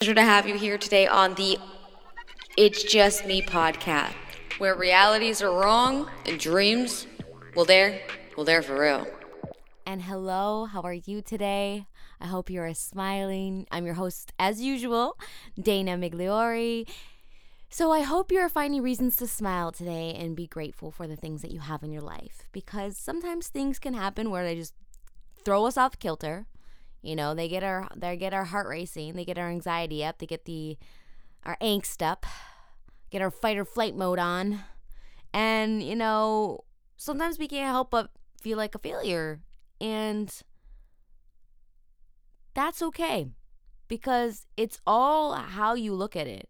pleasure to have you here today on the It's Just Me podcast, where realities are wrong and dreams, well, they're, well, they're for real. And hello, how are you today? I hope you are smiling. I'm your host, as usual, Dana Migliori. So I hope you're finding reasons to smile today and be grateful for the things that you have in your life because sometimes things can happen where they just throw us off kilter you know, they get our they get our heart racing, they get our anxiety up, they get the our angst up, get our fight or flight mode on. And, you know, sometimes we can't help but feel like a failure. And that's okay because it's all how you look at it.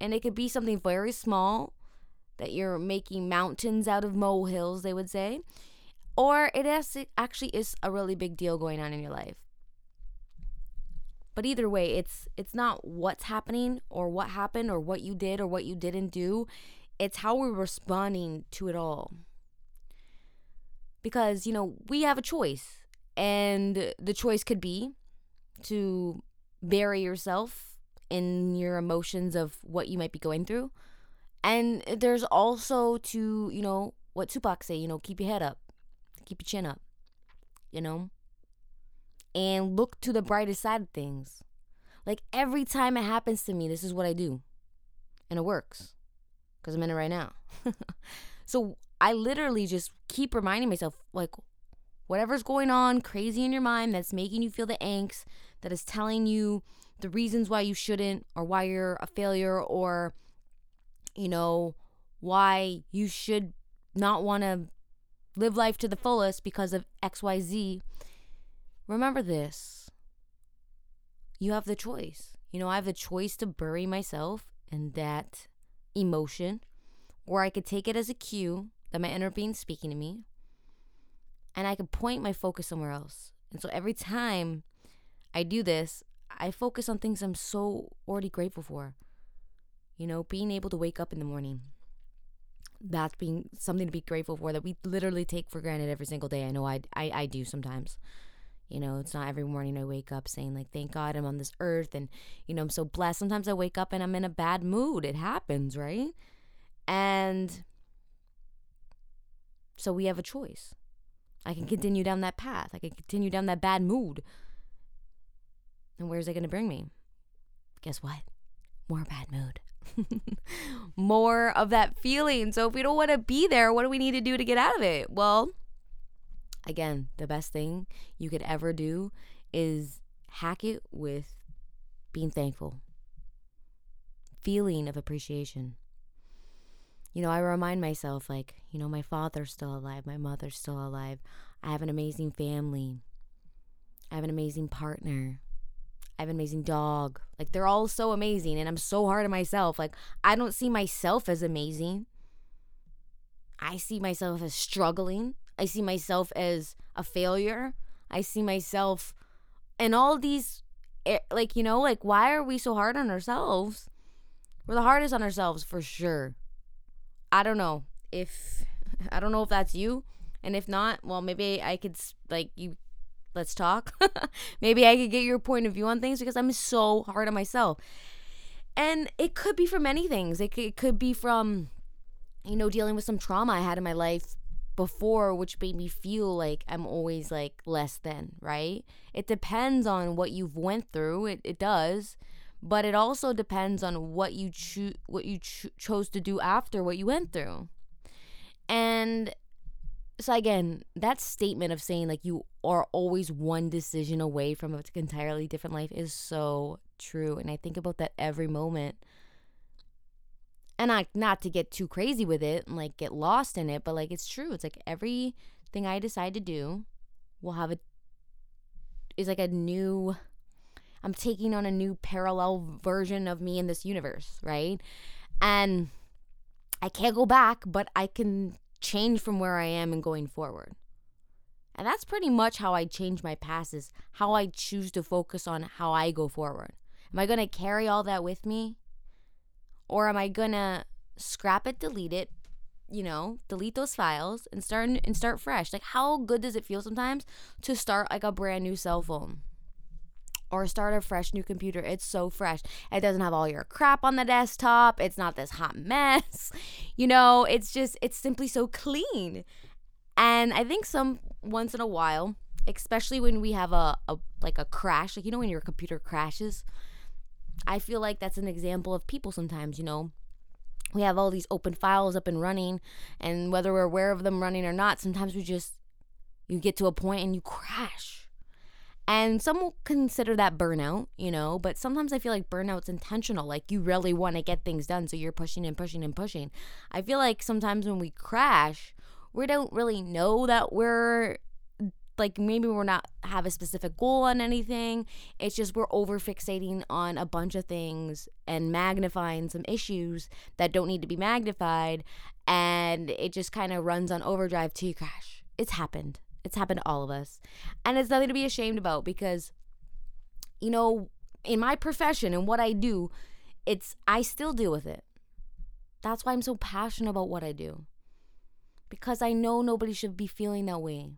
And it could be something very small that you're making mountains out of molehills, they would say, or it actually is a really big deal going on in your life. But either way, it's it's not what's happening or what happened or what you did or what you didn't do. It's how we're responding to it all. Because, you know, we have a choice. And the choice could be to bury yourself in your emotions of what you might be going through. And there's also to, you know, what Tupac say, you know, keep your head up, keep your chin up, you know? And look to the brighter side of things. Like every time it happens to me, this is what I do. And it works because I'm in it right now. so I literally just keep reminding myself, like, whatever's going on crazy in your mind that's making you feel the angst, that is telling you the reasons why you shouldn't, or why you're a failure, or, you know, why you should not want to live life to the fullest because of XYZ Remember this. You have the choice. You know, I have the choice to bury myself in that emotion, or I could take it as a cue that my inner being speaking to me, and I could point my focus somewhere else. And so every time I do this, I focus on things I'm so already grateful for. You know, being able to wake up in the morning. That's being something to be grateful for that we literally take for granted every single day. I know I, I, I do sometimes. You know, it's not every morning I wake up saying, like, thank God I'm on this earth and, you know, I'm so blessed. Sometimes I wake up and I'm in a bad mood. It happens, right? And so we have a choice. I can continue down that path, I can continue down that bad mood. And where's it going to bring me? Guess what? More bad mood. More of that feeling. So if we don't want to be there, what do we need to do to get out of it? Well, again, the best thing you could ever do is hack it with being thankful, feeling of appreciation. You know, I remind myself, like, you know, my father's still alive, my mother's still alive. I have an amazing family. I have an amazing partner. I have an amazing dog. Like, they're all so amazing, and I'm so hard on myself. Like, I don't see myself as amazing. I see myself as struggling. I see myself as a failure. I see myself and all these like you know like why are we so hard on ourselves? We're the hardest on ourselves for sure. I don't know if I don't know if that's you and if not, well maybe I could like you let's talk. maybe I could get your point of view on things because I'm so hard on myself. And it could be from many things. It could, it could be from you know dealing with some trauma I had in my life before which made me feel like i'm always like less than right? It depends on what you've went through it, it does but it also depends on what you choose what you cho- chose to do after what you went through. And so again that statement of saying like you are always one decision away from an entirely different life is so true and i think about that every moment and not not to get too crazy with it and like get lost in it but like it's true. It's like everything i decide to do will have a is like a new i'm taking on a new parallel version of me in this universe right? And i can't go back but i can change from where i am and going forward. And that's pretty much how i change my past is how i choose to focus on how i go forward. Am i going to carry all that with me or am I gonna scrap it, delete it, you know, delete those files and start and start fresh? Like how good does it feel sometimes to start like a brand new cell phone? or start a fresh new computer. It's so fresh. It doesn't have all your crap on the desktop. It's not this hot mess. You know, it's just it's simply so clean. And I think some once in a while, especially when we have a, a like a crash, like you know when your computer crashes, I feel like that's an example of people sometimes, you know. We have all these open files up and running, and whether we're aware of them running or not, sometimes we just you get to a point and you crash and some will consider that burnout, you know, but sometimes I feel like burnout's intentional. Like you really want to get things done, so you're pushing and pushing and pushing. I feel like sometimes when we crash, we don't really know that we're like maybe we're not have a specific goal on anything. It's just we're over fixating on a bunch of things and magnifying some issues that don't need to be magnified and it just kind of runs on overdrive till you crash. It's happened. It's happened to all of us. And it's nothing to be ashamed about because, you know, in my profession and what I do, it's, I still deal with it. That's why I'm so passionate about what I do. Because I know nobody should be feeling that way.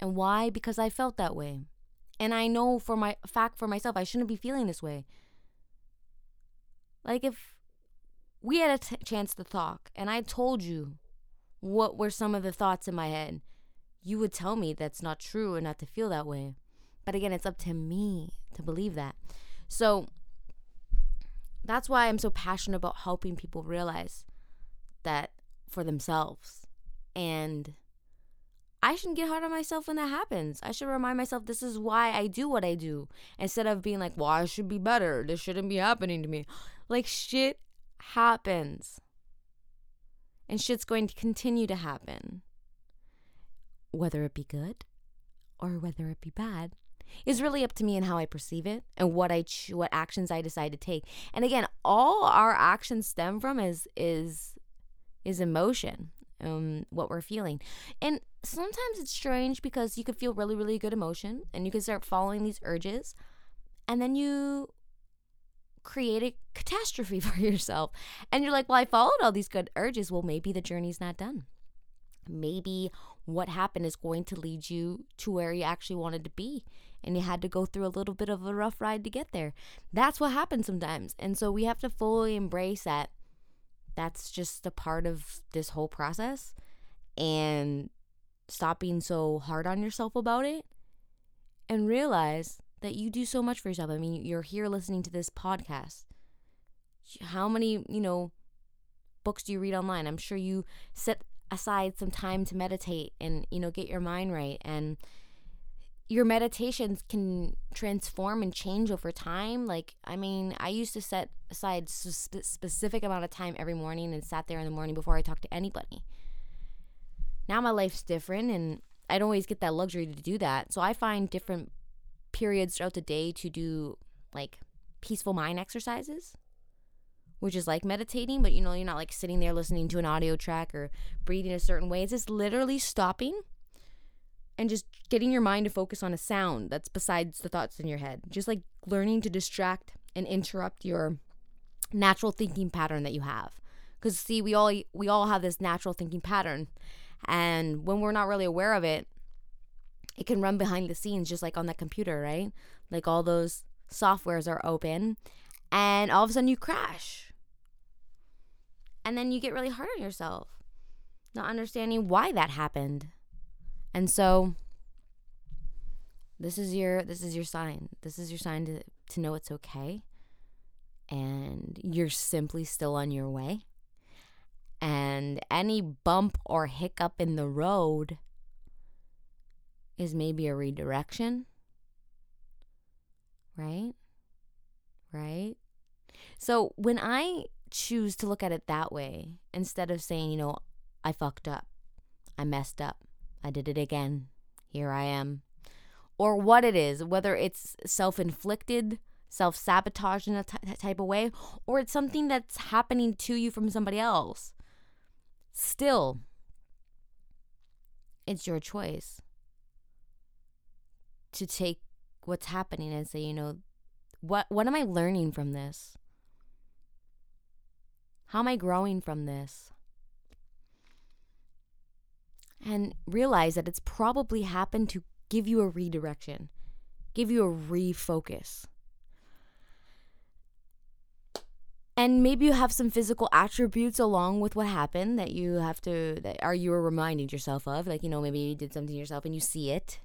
And why? Because I felt that way. And I know for my fact for myself, I shouldn't be feeling this way. Like if we had a t- chance to talk and I told you what were some of the thoughts in my head you would tell me that's not true and not to feel that way. But again, it's up to me to believe that. So that's why I'm so passionate about helping people realize that for themselves. And I shouldn't get hard on myself when that happens. I should remind myself this is why I do what I do instead of being like, well, I should be better. This shouldn't be happening to me. Like, shit happens. And shit's going to continue to happen whether it be good or whether it be bad is really up to me and how I perceive it and what I ch- what actions I decide to take. And again, all our actions stem from is is is emotion, um, what we're feeling. And sometimes it's strange because you could feel really really good emotion and you can start following these urges, and then you create a catastrophe for yourself. And you're like, well, I followed all these good urges. Well, maybe the journey's not done. Maybe what happened is going to lead you to where you actually wanted to be. And you had to go through a little bit of a rough ride to get there. That's what happens sometimes. And so we have to fully embrace that. That's just a part of this whole process. And stop being so hard on yourself about it. And realize that you do so much for yourself. I mean, you're here listening to this podcast. How many, you know, books do you read online? I'm sure you set aside some time to meditate and you know get your mind right and your meditations can transform and change over time. Like i mean i used to set aside a specific amount of time every morning and sat there in the morning before i talked to anybody. Now my life's different and i don't always get that luxury to do that. So i find different periods throughout the day to do like peaceful mind exercises which is like meditating, but you know, you're not like sitting there listening to an audio track or breathing a certain way. It's just literally stopping and just getting your mind to focus on a sound that's besides the thoughts in your head. Just like learning to distract and interrupt your natural thinking pattern that you have. Cuz see, we all we all have this natural thinking pattern. And when we're not really aware of it, it can run behind the scenes just like on that computer, right? Like all those softwares are open and all of a sudden you crash and then you get really hard on yourself, not understanding why that happened. And so this is your this is your sign. This is your sign to to know it's okay. And you're simply still on your way. And any bump or hiccup in the road is maybe a redirection. Right? Right? So when I choose to look at it that way instead of saying, you know, I fucked up. I messed up. I did it again. Here I am. Or what it is, whether it's self inflicted, self sabotage in a t- type of way, or it's something that's happening to you from somebody else. Still, it's your choice to take what's happening and say, you know, what what am I learning from this? How am I growing from this? And realize that it's probably happened to give you a redirection. give you a refocus. And maybe you have some physical attributes along with what happened that you have to that are you are reminding yourself of. Like, you know, maybe you did something to yourself and you see it.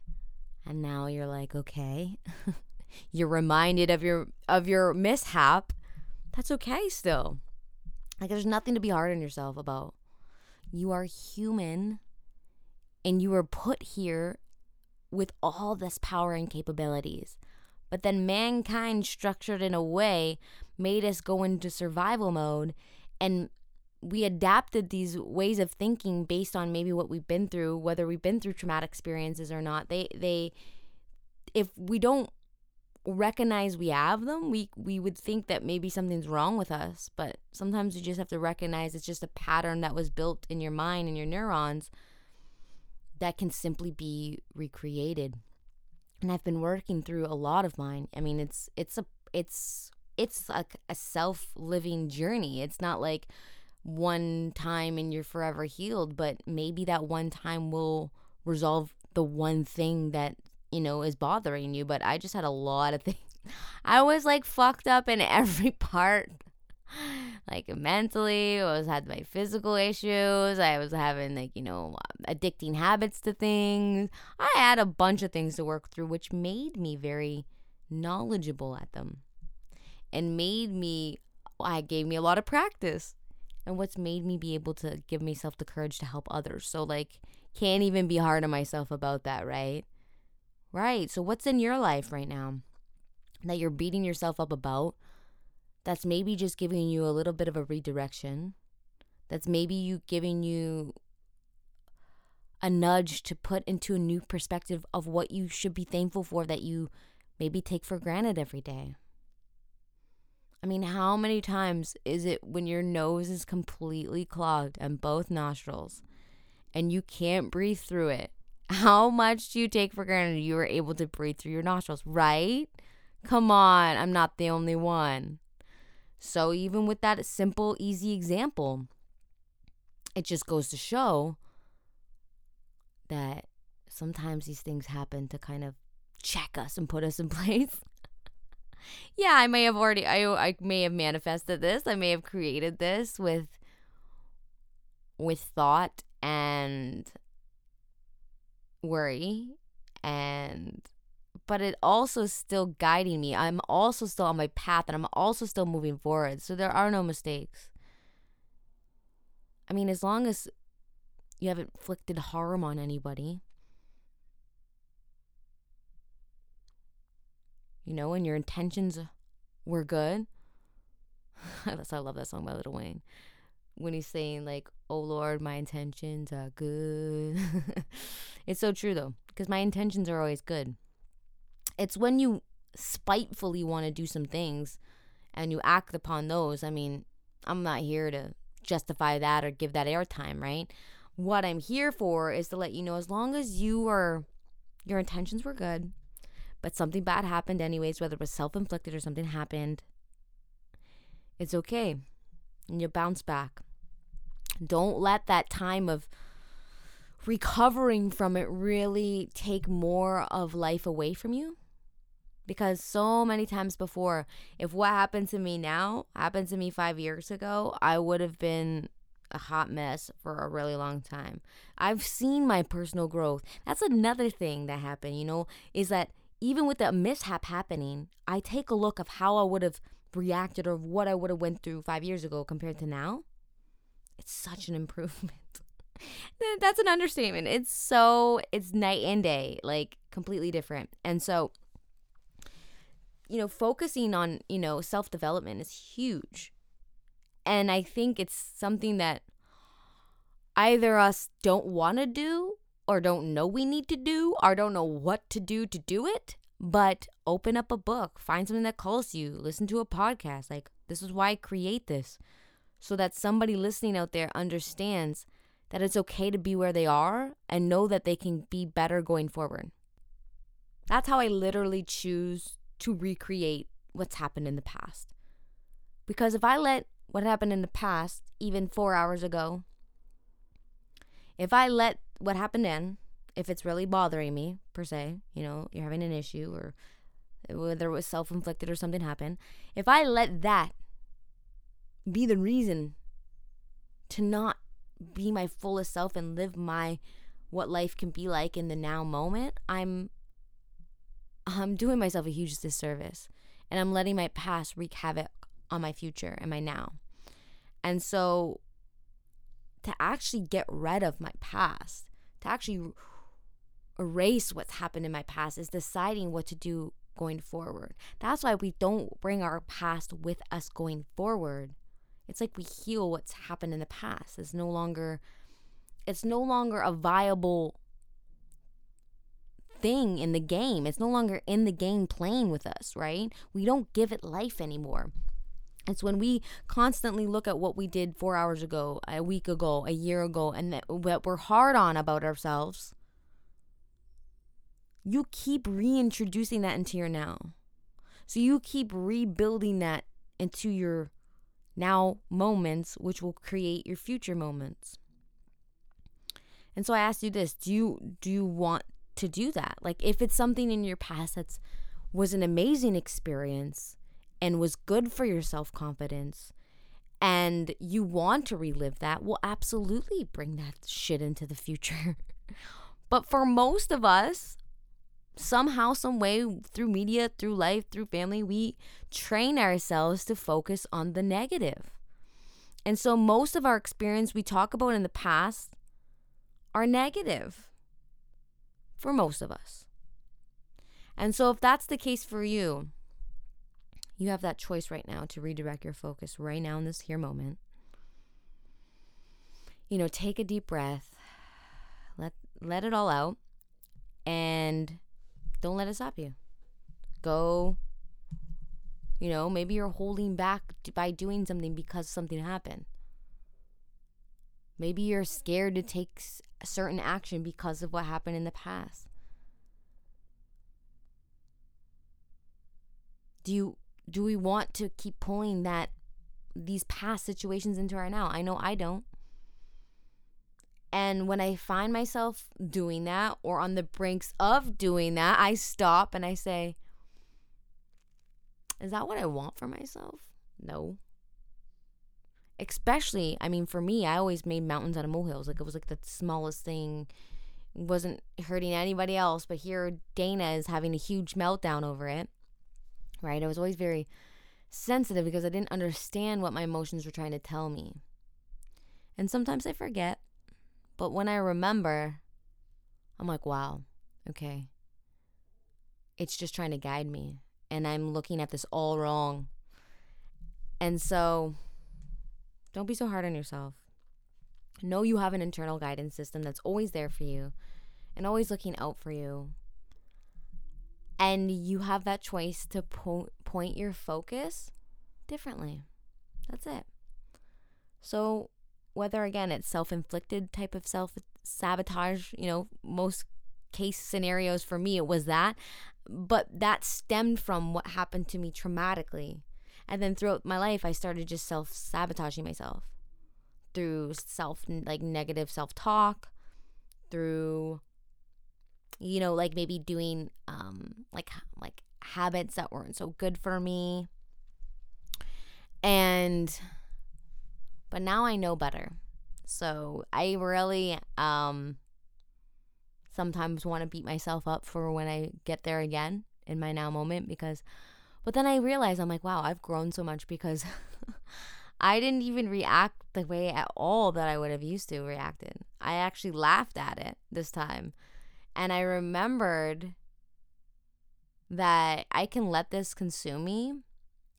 And now you're like, okay. you're reminded of your of your mishap. That's okay still. Like there's nothing to be hard on yourself about. You are human and you were put here with all this power and capabilities. But then mankind structured in a way made us go into survival mode and we adapted these ways of thinking based on maybe what we've been through, whether we've been through traumatic experiences or not. They they if we don't recognize we have them, we we would think that maybe something's wrong with us, but sometimes you just have to recognize it's just a pattern that was built in your mind and your neurons that can simply be recreated. And I've been working through a lot of mine. I mean, it's it's a it's it's like a self-living journey. It's not like one time and you're forever healed, but maybe that one time will resolve the one thing that, you know, is bothering you, but I just had a lot of things. I was like fucked up in every part like mentally i was had my physical issues i was having like you know uh, addicting habits to things. I had a bunch of things to work through which made me very knowledgeable at them. And made me i gave me a lot of practice. And what's made me be able to give myself the courage to help others. So like can't even be hard on myself about that right? Right so what's in your life right now that you're beating yourself up about that's maybe just giving you a little bit of a redirection. That's maybe you giving you a nudge to put into a new perspective of what you should be thankful for that you maybe take for granted every day. I mean, how many times is it when your nose is completely clogged and both nostrils and you can't breathe through it? How much do you take for granted you were able to breathe through your nostrils, right? Come on, I'm not the only one. So, even with that simple, easy example, it just goes to show that sometimes these things happen to kind of check us and put us in place. yeah, I may have already, I, I may have manifested this. I may have created this with, with thought and worry and but it also is still guiding me. I'm also still on my path and I'm also still moving forward. So there are no mistakes. I mean, as long as you haven't inflicted harm on anybody, you know, and your intentions were good. That's I love that song by Lil Wayne. When he's saying like, "Oh Lord, my intentions are good." it's so true though, because my intentions are always good. It's when you spitefully want to do some things and you act upon those. I mean, I'm not here to justify that or give that airtime, right? What I'm here for is to let you know as long as you are your intentions were good, but something bad happened anyways, whether it was self-inflicted or something happened, it's okay. And you bounce back. Don't let that time of recovering from it really take more of life away from you because so many times before if what happened to me now happened to me 5 years ago I would have been a hot mess for a really long time. I've seen my personal growth. That's another thing that happened, you know, is that even with the mishap happening, I take a look of how I would have reacted or what I would have went through 5 years ago compared to now. It's such an improvement. That's an understatement. It's so it's night and day, like completely different. And so you know, focusing on, you know, self development is huge. And I think it's something that either us don't want to do or don't know we need to do or don't know what to do to do it. But open up a book, find something that calls you, listen to a podcast. Like, this is why I create this so that somebody listening out there understands that it's okay to be where they are and know that they can be better going forward. That's how I literally choose to recreate what's happened in the past. Because if I let what happened in the past, even four hours ago, if I let what happened in, if it's really bothering me, per se, you know, you're having an issue or whether it was self inflicted or something happened, if I let that be the reason to not be my fullest self and live my what life can be like in the now moment, I'm I'm doing myself a huge disservice. And I'm letting my past wreak havoc on my future and my now. And so to actually get rid of my past, to actually erase what's happened in my past is deciding what to do going forward. That's why we don't bring our past with us going forward. It's like we heal what's happened in the past. It's no longer it's no longer a viable thing in the game. It's no longer in the game playing with us, right? We don't give it life anymore. It's when we constantly look at what we did four hours ago, a week ago, a year ago, and that, that we're hard on about ourselves. You keep reintroducing that into your now. So you keep rebuilding that into your now moments, which will create your future moments. And so I asked you this: Do you do you want to do that? Like, if it's something in your past that's was an amazing experience and was good for your self confidence, and you want to relive that, well, absolutely bring that shit into the future. but for most of us, somehow, some way, through media, through life, through family, we train ourselves to focus on the negative. And so most of our experience we talk about in the past are negative for most of us. And so if that's the case for you, you have that choice right now to redirect your focus right now in this here moment. You know, take a deep breath. Let let it all out and don't let it stop you. Go, you know, maybe you're holding back by doing something because something happened. Maybe you're scared to take certain action because of what happened in the past. Do you do we want to keep pulling that these past situations into our now? I know I don't. And when I find myself doing that or on the brinks of doing that, I stop and I say, Is that what I want for myself? No. Especially, I mean, for me, I always made mountains out of molehills. Like it was like the smallest thing. Wasn't hurting anybody else, but here Dana is having a huge meltdown over it. Right? I was always very sensitive because I didn't understand what my emotions were trying to tell me. And sometimes I forget. But when I remember, I'm like, wow, okay. It's just trying to guide me. And I'm looking at this all wrong. And so don't be so hard on yourself. Know you have an internal guidance system that's always there for you and always looking out for you. And you have that choice to po- point your focus differently. That's it. So whether again it's self-inflicted type of self-sabotage you know most case scenarios for me it was that but that stemmed from what happened to me traumatically and then throughout my life i started just self-sabotaging myself through self like negative self-talk through you know like maybe doing um like like habits that weren't so good for me and but now I know better. So I really um sometimes want to beat myself up for when I get there again in my now moment because but then I realize I'm like, wow, I've grown so much because I didn't even react the way at all that I would have used to reacted. I actually laughed at it this time. And I remembered that I can let this consume me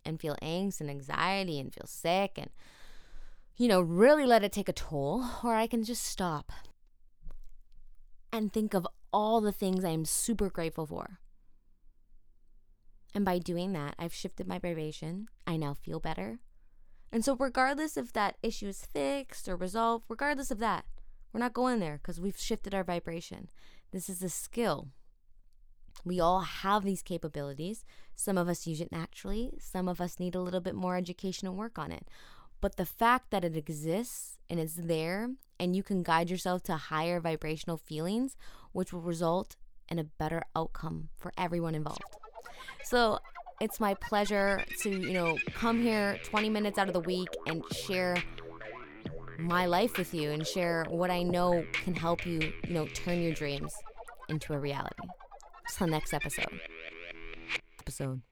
and feel angst and anxiety and feel sick and you know, really let it take a toll, or I can just stop and think of all the things I am super grateful for. And by doing that, I've shifted my vibration. I now feel better. And so, regardless if that issue is fixed or resolved, regardless of that, we're not going there because we've shifted our vibration. This is a skill. We all have these capabilities. Some of us use it naturally, some of us need a little bit more education and work on it. But the fact that it exists and it's there, and you can guide yourself to higher vibrational feelings, which will result in a better outcome for everyone involved. So it's my pleasure to, you know, come here 20 minutes out of the week and share my life with you and share what I know can help you, you know, turn your dreams into a reality. Till next episode. Episode.